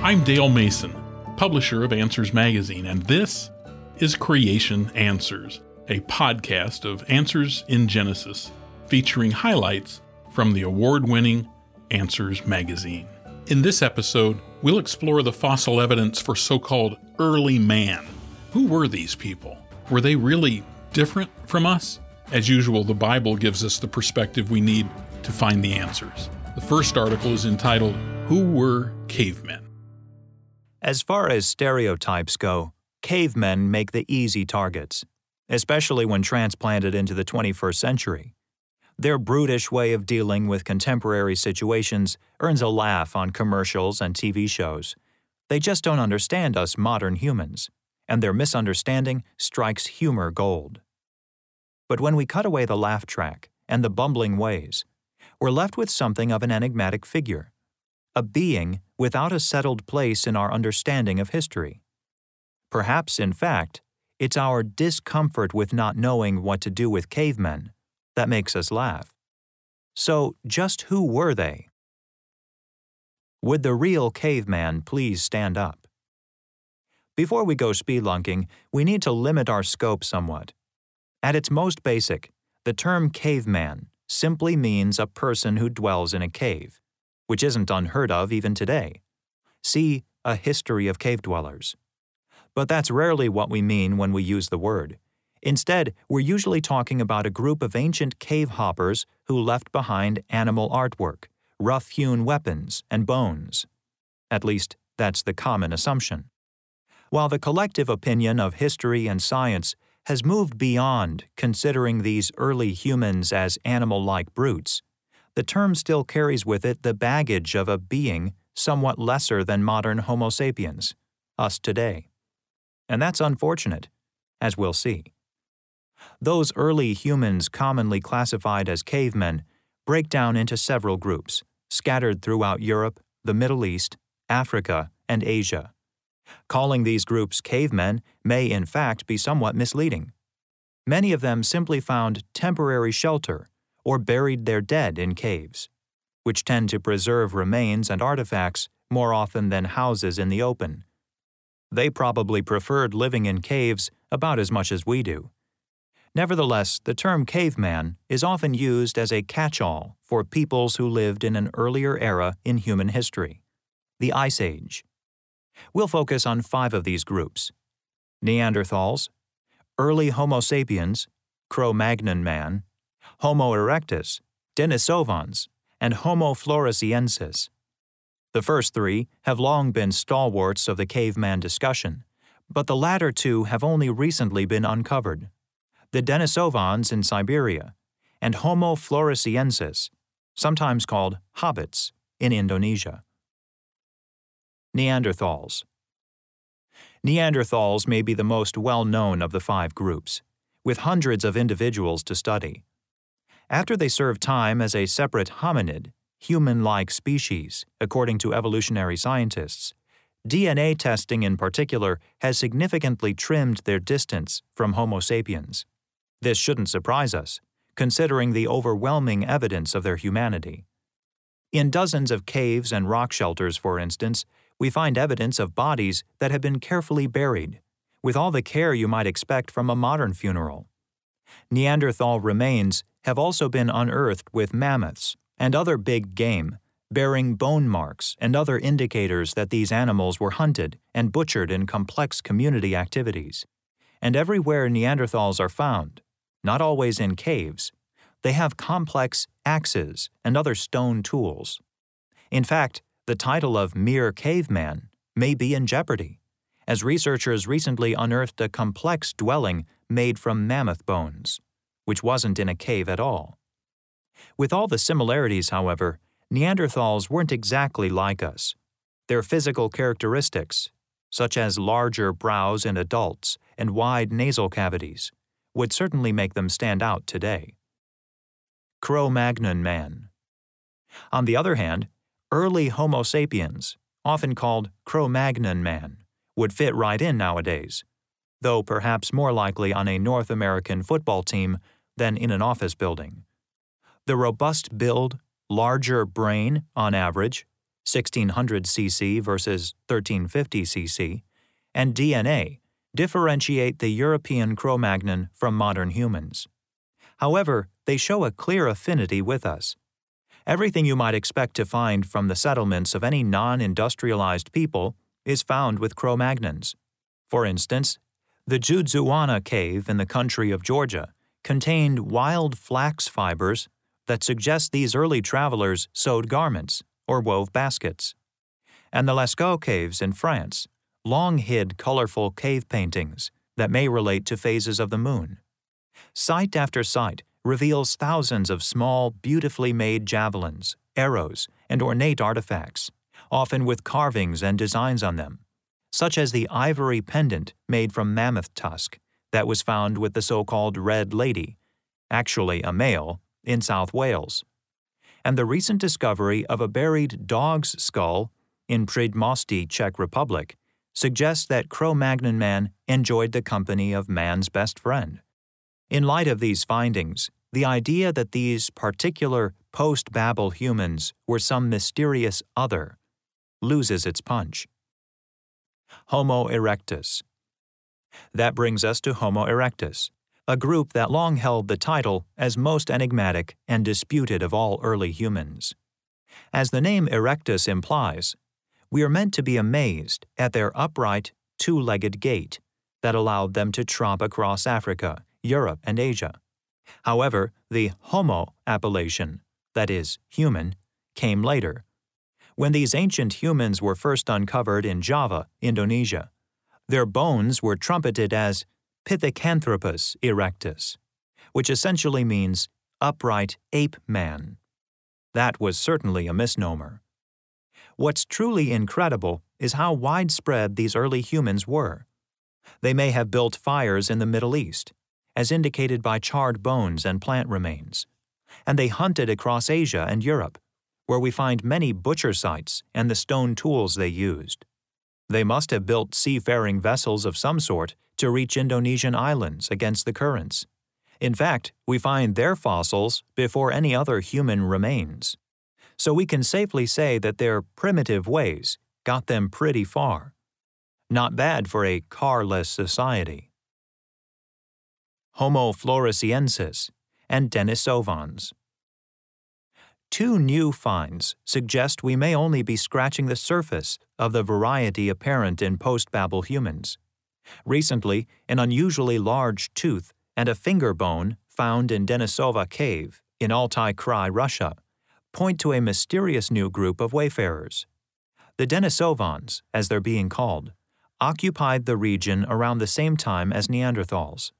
I'm Dale Mason, publisher of Answers Magazine, and this is Creation Answers, a podcast of Answers in Genesis, featuring highlights from the award winning Answers Magazine. In this episode, we'll explore the fossil evidence for so called early man. Who were these people? Were they really different from us? As usual, the Bible gives us the perspective we need to find the answers. The first article is entitled, Who Were Cavemen? As far as stereotypes go, cavemen make the easy targets, especially when transplanted into the 21st century. Their brutish way of dealing with contemporary situations earns a laugh on commercials and TV shows. They just don't understand us modern humans, and their misunderstanding strikes humor gold. But when we cut away the laugh track and the bumbling ways, we're left with something of an enigmatic figure a being without a settled place in our understanding of history. Perhaps, in fact, it's our discomfort with not knowing what to do with cavemen that makes us laugh. So, just who were they? Would the real caveman please stand up? Before we go spelunking, we need to limit our scope somewhat. At its most basic, the term caveman simply means a person who dwells in a cave which isn't unheard of even today. See A History of Cave Dwellers. But that's rarely what we mean when we use the word. Instead, we're usually talking about a group of ancient cave hoppers who left behind animal artwork, rough hewn weapons, and bones. At least, that's the common assumption. While the collective opinion of history and science has moved beyond considering these early humans as animal like brutes, the term still carries with it the baggage of a being somewhat lesser than modern Homo sapiens, us today. And that's unfortunate, as we'll see. Those early humans commonly classified as cavemen break down into several groups, scattered throughout Europe, the Middle East, Africa, and Asia. Calling these groups cavemen may, in fact, be somewhat misleading. Many of them simply found temporary shelter or buried their dead in caves, which tend to preserve remains and artifacts more often than houses in the open. They probably preferred living in caves about as much as we do. Nevertheless, the term caveman is often used as a catch all for peoples who lived in an earlier era in human history the Ice Age. We'll focus on five of these groups Neanderthals, early Homo sapiens, Cro Magnon man, Homo erectus, Denisovans, and Homo floresiensis. The first three have long been stalwarts of the caveman discussion, but the latter two have only recently been uncovered. The Denisovans in Siberia, and Homo floresiensis, sometimes called hobbits, in Indonesia. Neanderthals Neanderthals may be the most well known of the five groups, with hundreds of individuals to study. After they served time as a separate hominid, human like species, according to evolutionary scientists, DNA testing in particular has significantly trimmed their distance from Homo sapiens. This shouldn't surprise us, considering the overwhelming evidence of their humanity. In dozens of caves and rock shelters, for instance, we find evidence of bodies that have been carefully buried, with all the care you might expect from a modern funeral. Neanderthal remains have also been unearthed with mammoths and other big game, bearing bone marks and other indicators that these animals were hunted and butchered in complex community activities. And everywhere Neanderthals are found, not always in caves, they have complex axes and other stone tools. In fact, the title of mere caveman may be in jeopardy, as researchers recently unearthed a complex dwelling made from mammoth bones which wasn't in a cave at all. With all the similarities, however, Neanderthals weren't exactly like us. Their physical characteristics, such as larger brows in adults and wide nasal cavities, would certainly make them stand out today. Cro Magnon man. On the other hand, early Homo sapiens, often called Cro Magnon man, would fit right in nowadays, though perhaps more likely on a North American football team than in an office building. The robust build, larger brain, on average, 1600 cc versus 1350 cc, and DNA differentiate the European Cro Magnon from modern humans. However, they show a clear affinity with us. Everything you might expect to find from the settlements of any non industrialized people is found with Cro Magnons. For instance, the Dzudzuana cave in the country of Georgia contained wild flax fibers that suggest these early travelers sewed garments or wove baskets. And the Lascaux caves in France long hid colorful cave paintings that may relate to phases of the moon. Site after site reveals thousands of small, beautifully made javelins, arrows, and ornate artifacts, often with carvings and designs on them, such as the ivory pendant made from mammoth tusk that was found with the so called Red Lady, actually a male, in South Wales, and the recent discovery of a buried dog's skull in Předmostí, Czech Republic, suggests that Cro Magnon man enjoyed the company of man's best friend. In light of these findings, the idea that these particular post Babel humans were some mysterious other loses its punch. Homo erectus. That brings us to Homo erectus, a group that long held the title as most enigmatic and disputed of all early humans. As the name erectus implies, we are meant to be amazed at their upright, two legged gait that allowed them to tromp across Africa, Europe, and Asia. However, the Homo appellation, that is, human, came later. When these ancient humans were first uncovered in Java, Indonesia, their bones were trumpeted as Pithecanthropus erectus, which essentially means upright ape man. That was certainly a misnomer. What's truly incredible is how widespread these early humans were. They may have built fires in the Middle East, as indicated by charred bones and plant remains, and they hunted across Asia and Europe, where we find many butcher sites and the stone tools they used. They must have built seafaring vessels of some sort to reach Indonesian islands against the currents. In fact, we find their fossils before any other human remains so we can safely say that their primitive ways got them pretty far. Not bad for a carless society. Homo floresiensis and Denisovans. Two new finds suggest we may only be scratching the surface of the variety apparent in post Babel humans. Recently, an unusually large tooth and a finger bone found in Denisova Cave in Altai Krai, Russia, point to a mysterious new group of wayfarers. The Denisovans, as they're being called, occupied the region around the same time as Neanderthals.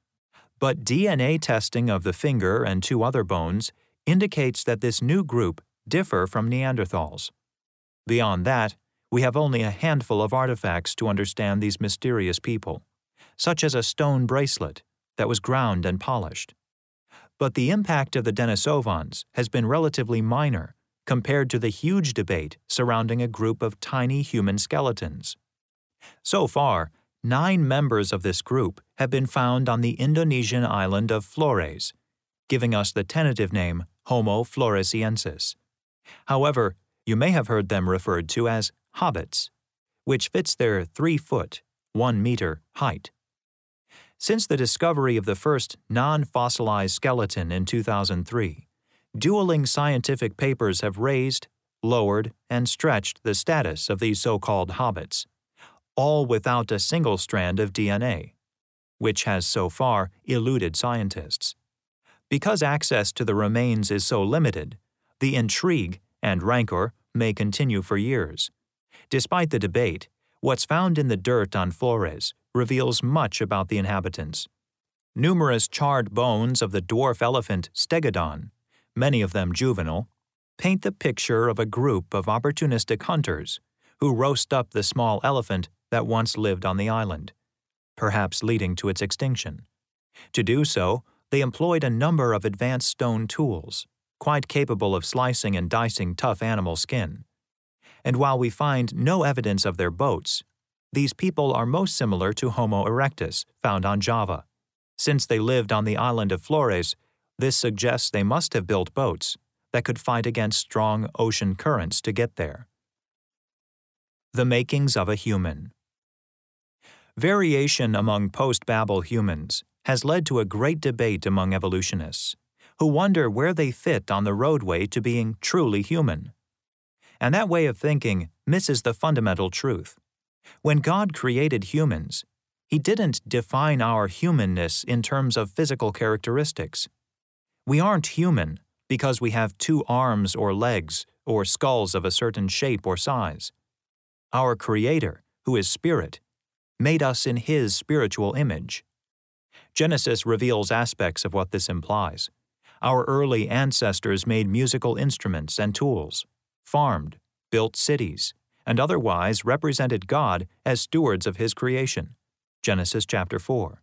But DNA testing of the finger and two other bones indicates that this new group differ from Neanderthals. Beyond that, we have only a handful of artifacts to understand these mysterious people, such as a stone bracelet that was ground and polished but the impact of the Denisovans has been relatively minor compared to the huge debate surrounding a group of tiny human skeletons. So far, nine members of this group have been found on the Indonesian island of Flores, giving us the tentative name Homo floresiensis. However, you may have heard them referred to as hobbits, which fits their three foot, one meter height. Since the discovery of the first non fossilized skeleton in 2003, dueling scientific papers have raised, lowered, and stretched the status of these so called hobbits, all without a single strand of DNA, which has so far eluded scientists. Because access to the remains is so limited, the intrigue and rancor may continue for years. Despite the debate, what's found in the dirt on Flores reveals much about the inhabitants. Numerous charred bones of the dwarf elephant Stegodon, many of them juvenile, paint the picture of a group of opportunistic hunters who roast up the small elephant that once lived on the island, perhaps leading to its extinction. To do so, they employed a number of advanced stone tools, quite capable of slicing and dicing tough animal skin. And while we find no evidence of their boats, these people are most similar to Homo erectus, found on Java. Since they lived on the island of Flores, this suggests they must have built boats that could fight against strong ocean currents to get there. The Makings of a Human. Variation among post Babel humans has led to a great debate among evolutionists, who wonder where they fit on the roadway to being truly human. And that way of thinking misses the fundamental truth. When God created humans, He didn't define our humanness in terms of physical characteristics. We aren't human because we have two arms or legs or skulls of a certain shape or size. Our Creator, who is Spirit, made us in His spiritual image. Genesis reveals aspects of what this implies. Our early ancestors made musical instruments and tools, farmed, built cities, and otherwise represented God as stewards of His creation. Genesis chapter 4.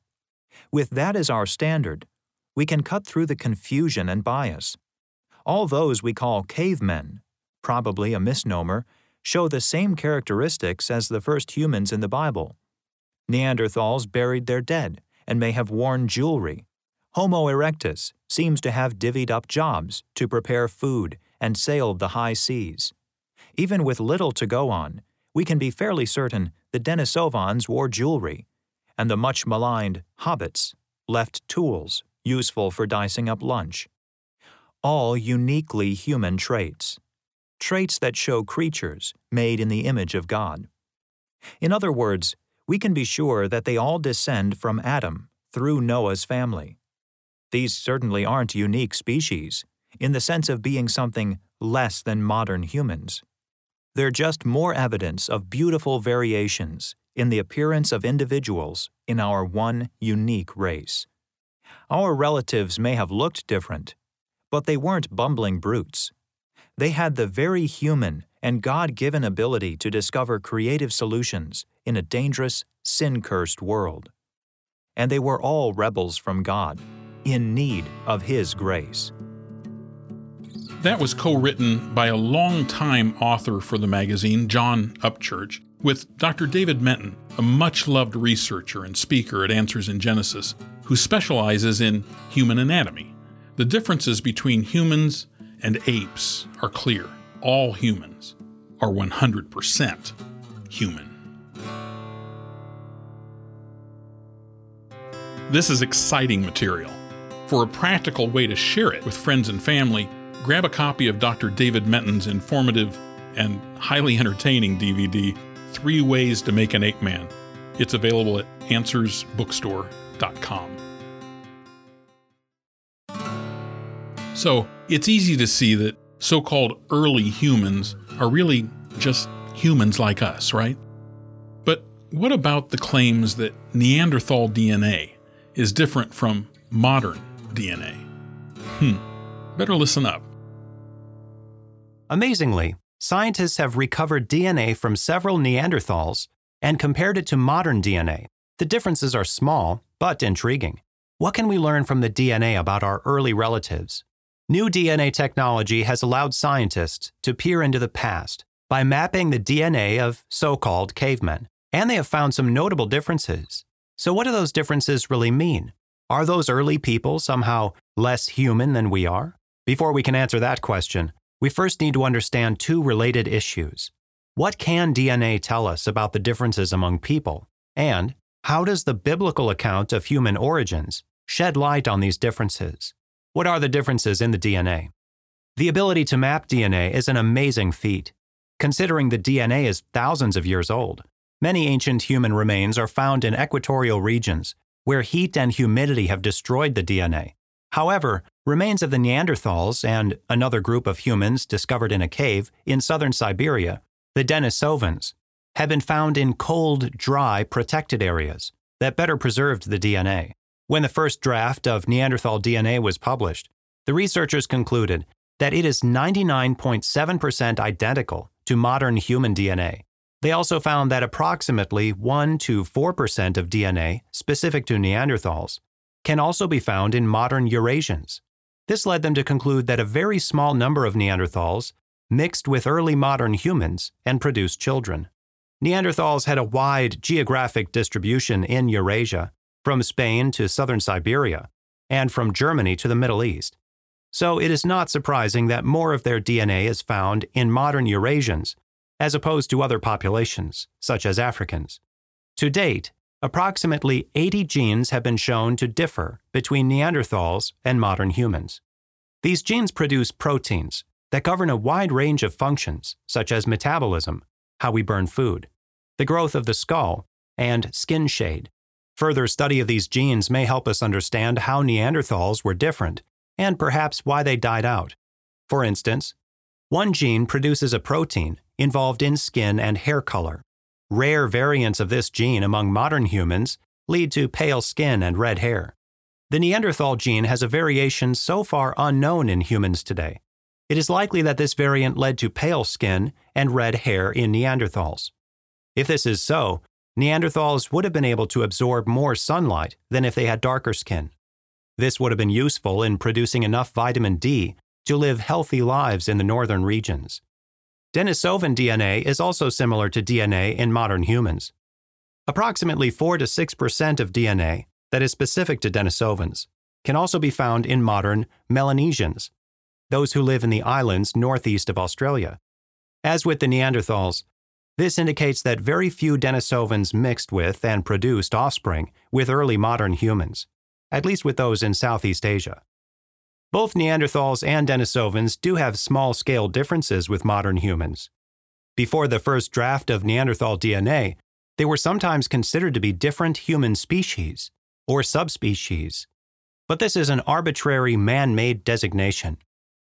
With that as our standard, we can cut through the confusion and bias. All those we call cavemen, probably a misnomer, show the same characteristics as the first humans in the Bible. Neanderthals buried their dead and may have worn jewelry. Homo erectus seems to have divvied up jobs to prepare food and sailed the high seas. Even with little to go on, we can be fairly certain the Denisovans wore jewelry, and the much maligned hobbits left tools useful for dicing up lunch. All uniquely human traits. Traits that show creatures made in the image of God. In other words, we can be sure that they all descend from Adam through Noah's family. These certainly aren't unique species, in the sense of being something less than modern humans. They're just more evidence of beautiful variations in the appearance of individuals in our one unique race. Our relatives may have looked different, but they weren't bumbling brutes. They had the very human and God given ability to discover creative solutions in a dangerous, sin cursed world. And they were all rebels from God, in need of His grace. That was co written by a long-time author for the magazine, John Upchurch, with Dr. David Menton, a much loved researcher and speaker at Answers in Genesis, who specializes in human anatomy. The differences between humans and apes are clear. All humans are 100% human. This is exciting material. For a practical way to share it with friends and family, grab a copy of Dr. David Menton's informative and highly entertaining DVD, Three Ways to Make an Ape Man. It's available at answersbookstore.com. So, it's easy to see that so called early humans are really just humans like us, right? But what about the claims that Neanderthal DNA is different from modern DNA? Hmm, better listen up. Amazingly, scientists have recovered DNA from several Neanderthals and compared it to modern DNA. The differences are small, but intriguing. What can we learn from the DNA about our early relatives? New DNA technology has allowed scientists to peer into the past by mapping the DNA of so called cavemen, and they have found some notable differences. So, what do those differences really mean? Are those early people somehow less human than we are? Before we can answer that question, we first need to understand two related issues. What can DNA tell us about the differences among people? And how does the biblical account of human origins shed light on these differences? What are the differences in the DNA? The ability to map DNA is an amazing feat. Considering the DNA is thousands of years old, many ancient human remains are found in equatorial regions where heat and humidity have destroyed the DNA. However, remains of the Neanderthals and another group of humans discovered in a cave in southern Siberia, the Denisovans, have been found in cold, dry, protected areas that better preserved the DNA. When the first draft of Neanderthal DNA was published, the researchers concluded that it is 99.7% identical to modern human DNA. They also found that approximately 1 to 4% of DNA specific to Neanderthals can also be found in modern Eurasians. This led them to conclude that a very small number of Neanderthals mixed with early modern humans and produced children. Neanderthals had a wide geographic distribution in Eurasia, from Spain to southern Siberia, and from Germany to the Middle East. So it is not surprising that more of their DNA is found in modern Eurasians as opposed to other populations, such as Africans. To date, approximately 80 genes have been shown to differ between Neanderthals and modern humans. These genes produce proteins that govern a wide range of functions, such as metabolism, how we burn food, the growth of the skull, and skin shade. Further study of these genes may help us understand how Neanderthals were different and perhaps why they died out. For instance, one gene produces a protein involved in skin and hair color. Rare variants of this gene among modern humans lead to pale skin and red hair. The Neanderthal gene has a variation so far unknown in humans today. It is likely that this variant led to pale skin and red hair in Neanderthals. If this is so, Neanderthals would have been able to absorb more sunlight than if they had darker skin. This would have been useful in producing enough vitamin D to live healthy lives in the northern regions. Denisovan DNA is also similar to DNA in modern humans. Approximately 4 to 6% of DNA that is specific to Denisovans can also be found in modern Melanesians, those who live in the islands northeast of Australia. As with the Neanderthals, this indicates that very few Denisovans mixed with and produced offspring with early modern humans at least with those in Southeast Asia. Both Neanderthals and Denisovans do have small scale differences with modern humans. Before the first draft of Neanderthal DNA, they were sometimes considered to be different human species or subspecies. But this is an arbitrary man made designation,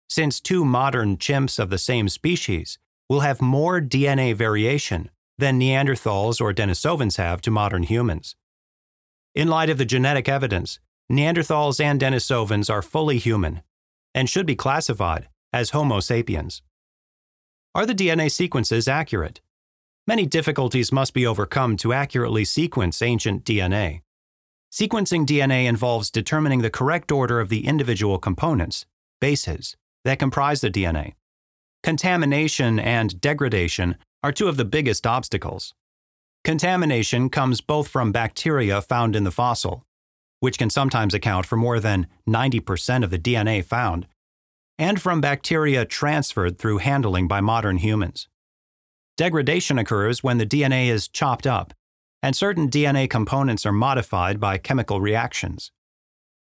since two modern chimps of the same species will have more DNA variation than Neanderthals or Denisovans have to modern humans. In light of the genetic evidence, Neanderthals and Denisovans are fully human and should be classified as Homo sapiens. Are the DNA sequences accurate? Many difficulties must be overcome to accurately sequence ancient DNA. Sequencing DNA involves determining the correct order of the individual components, bases, that comprise the DNA. Contamination and degradation are two of the biggest obstacles. Contamination comes both from bacteria found in the fossil which can sometimes account for more than 90% of the DNA found, and from bacteria transferred through handling by modern humans. Degradation occurs when the DNA is chopped up, and certain DNA components are modified by chemical reactions.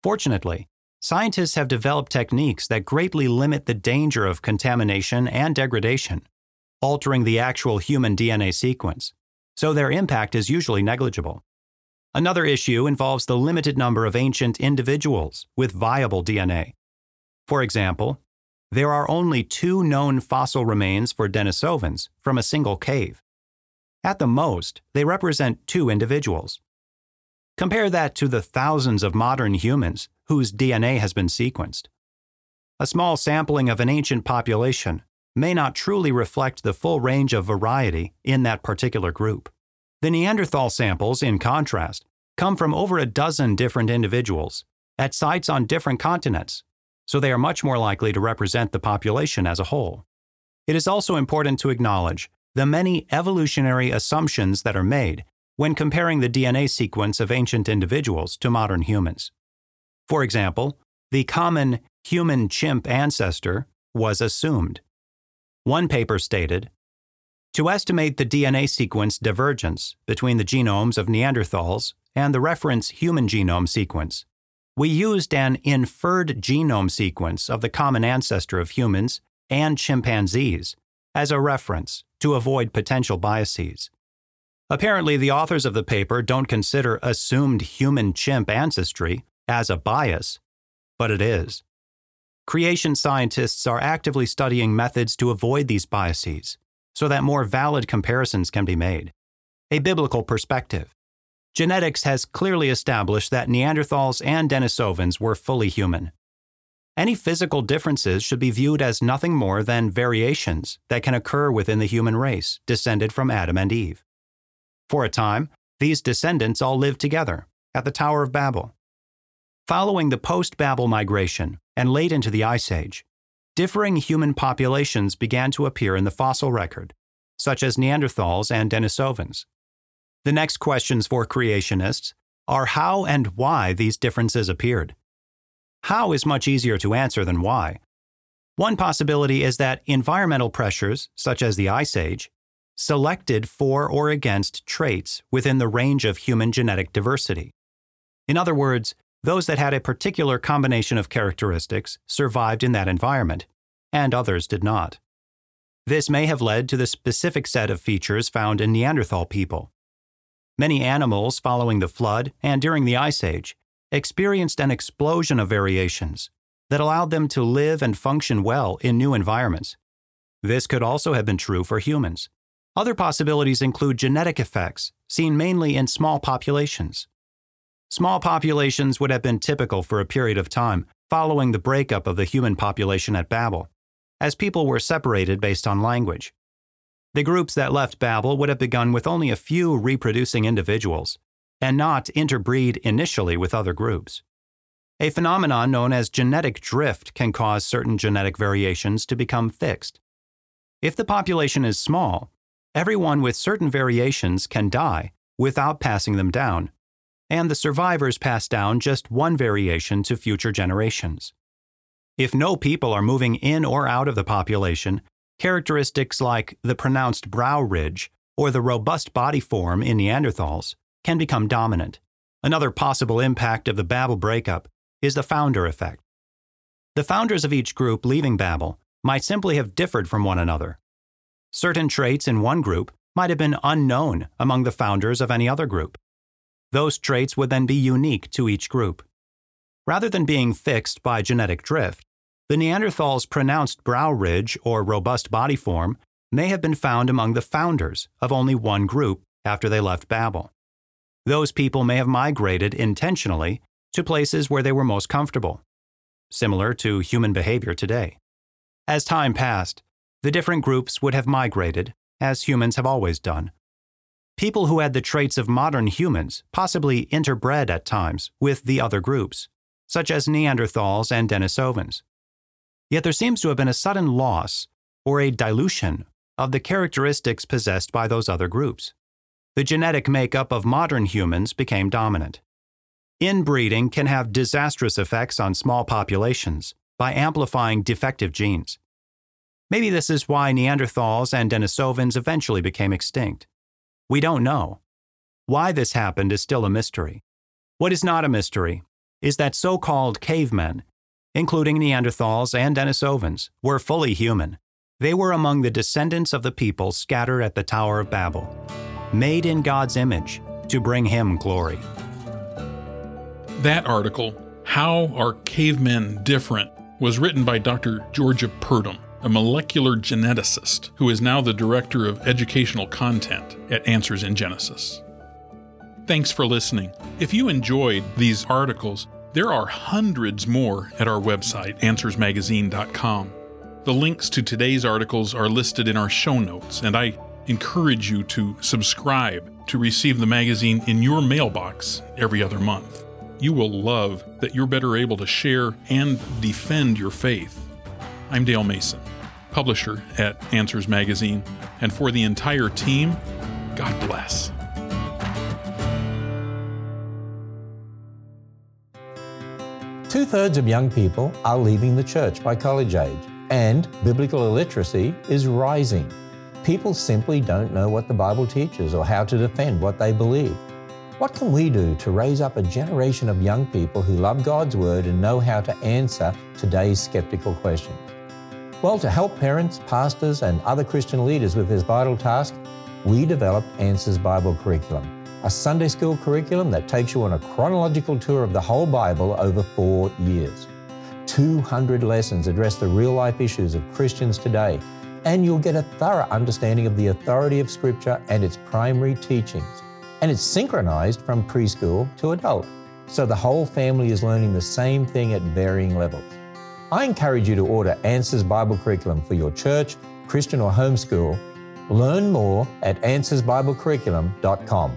Fortunately, scientists have developed techniques that greatly limit the danger of contamination and degradation, altering the actual human DNA sequence, so their impact is usually negligible. Another issue involves the limited number of ancient individuals with viable DNA. For example, there are only two known fossil remains for Denisovans from a single cave. At the most, they represent two individuals. Compare that to the thousands of modern humans whose DNA has been sequenced. A small sampling of an ancient population may not truly reflect the full range of variety in that particular group. The Neanderthal samples, in contrast, come from over a dozen different individuals at sites on different continents, so they are much more likely to represent the population as a whole. It is also important to acknowledge the many evolutionary assumptions that are made when comparing the DNA sequence of ancient individuals to modern humans. For example, the common human chimp ancestor was assumed. One paper stated to estimate the DNA sequence divergence between the genomes of Neanderthals and the reference human genome sequence, we used an inferred genome sequence of the common ancestor of humans and chimpanzees as a reference to avoid potential biases. Apparently, the authors of the paper don't consider assumed human chimp ancestry as a bias, but it is. Creation scientists are actively studying methods to avoid these biases so that more valid comparisons can be made. A biblical perspective. Genetics has clearly established that Neanderthals and Denisovans were fully human. Any physical differences should be viewed as nothing more than variations that can occur within the human race descended from Adam and Eve. For a time, these descendants all lived together at the Tower of Babel. Following the post Babel migration and late into the Ice Age, differing human populations began to appear in the fossil record, such as Neanderthals and Denisovans. The next questions for creationists are how and why these differences appeared. How is much easier to answer than why. One possibility is that environmental pressures, such as the Ice Age, selected for or against traits within the range of human genetic diversity. In other words, those that had a particular combination of characteristics survived in that environment, and others did not. This may have led to the specific set of features found in Neanderthal people. Many animals following the flood and during the Ice Age experienced an explosion of variations that allowed them to live and function well in new environments. This could also have been true for humans. Other possibilities include genetic effects, seen mainly in small populations. Small populations would have been typical for a period of time following the breakup of the human population at Babel, as people were separated based on language. The groups that left Babel would have begun with only a few reproducing individuals, and not interbreed initially with other groups. A phenomenon known as genetic drift can cause certain genetic variations to become fixed. If the population is small, everyone with certain variations can die without passing them down, and the survivors pass down just one variation to future generations. If no people are moving in or out of the population, characteristics like the pronounced brow ridge or the robust body form in Neanderthals can become dominant. Another possible impact of the Babel breakup is the founder effect. The founders of each group leaving Babel might simply have differed from one another. Certain traits in one group might have been unknown among the founders of any other group. Those traits would then be unique to each group. Rather than being fixed by genetic drift, the Neanderthals' pronounced brow ridge or robust body form may have been found among the founders of only one group after they left Babel. Those people may have migrated intentionally to places where they were most comfortable, similar to human behavior today. As time passed, the different groups would have migrated, as humans have always done. People who had the traits of modern humans possibly interbred at times with the other groups, such as Neanderthals and Denisovans. Yet there seems to have been a sudden loss or a dilution of the characteristics possessed by those other groups. The genetic makeup of modern humans became dominant. Inbreeding can have disastrous effects on small populations by amplifying defective genes. Maybe this is why Neanderthals and Denisovans eventually became extinct. We don't know. Why this happened is still a mystery. What is not a mystery is that so called cavemen including Neanderthals and Denisovans, were fully human. They were among the descendants of the people scattered at the Tower of Babel, made in God's image to bring Him glory. That article, How Are Cavemen Different, was written by Dr. Georgia Purdom, a molecular geneticist who is now the Director of Educational Content at Answers in Genesis. Thanks for listening. If you enjoyed these articles, there are hundreds more at our website, answersmagazine.com. The links to today's articles are listed in our show notes, and I encourage you to subscribe to receive the magazine in your mailbox every other month. You will love that you're better able to share and defend your faith. I'm Dale Mason, publisher at Answers Magazine, and for the entire team, God bless. Two thirds of young people are leaving the church by college age, and biblical illiteracy is rising. People simply don't know what the Bible teaches or how to defend what they believe. What can we do to raise up a generation of young people who love God's Word and know how to answer today's skeptical questions? Well, to help parents, pastors, and other Christian leaders with this vital task, we developed Answers Bible Curriculum a Sunday school curriculum that takes you on a chronological tour of the whole Bible over four years. 200 lessons address the real life issues of Christians today, and you'll get a thorough understanding of the authority of Scripture and its primary teachings. And it's synchronized from preschool to adult, so the whole family is learning the same thing at varying levels. I encourage you to order Answers Bible Curriculum for your church, Christian, or homeschool. Learn more at answersbiblecurriculum.com.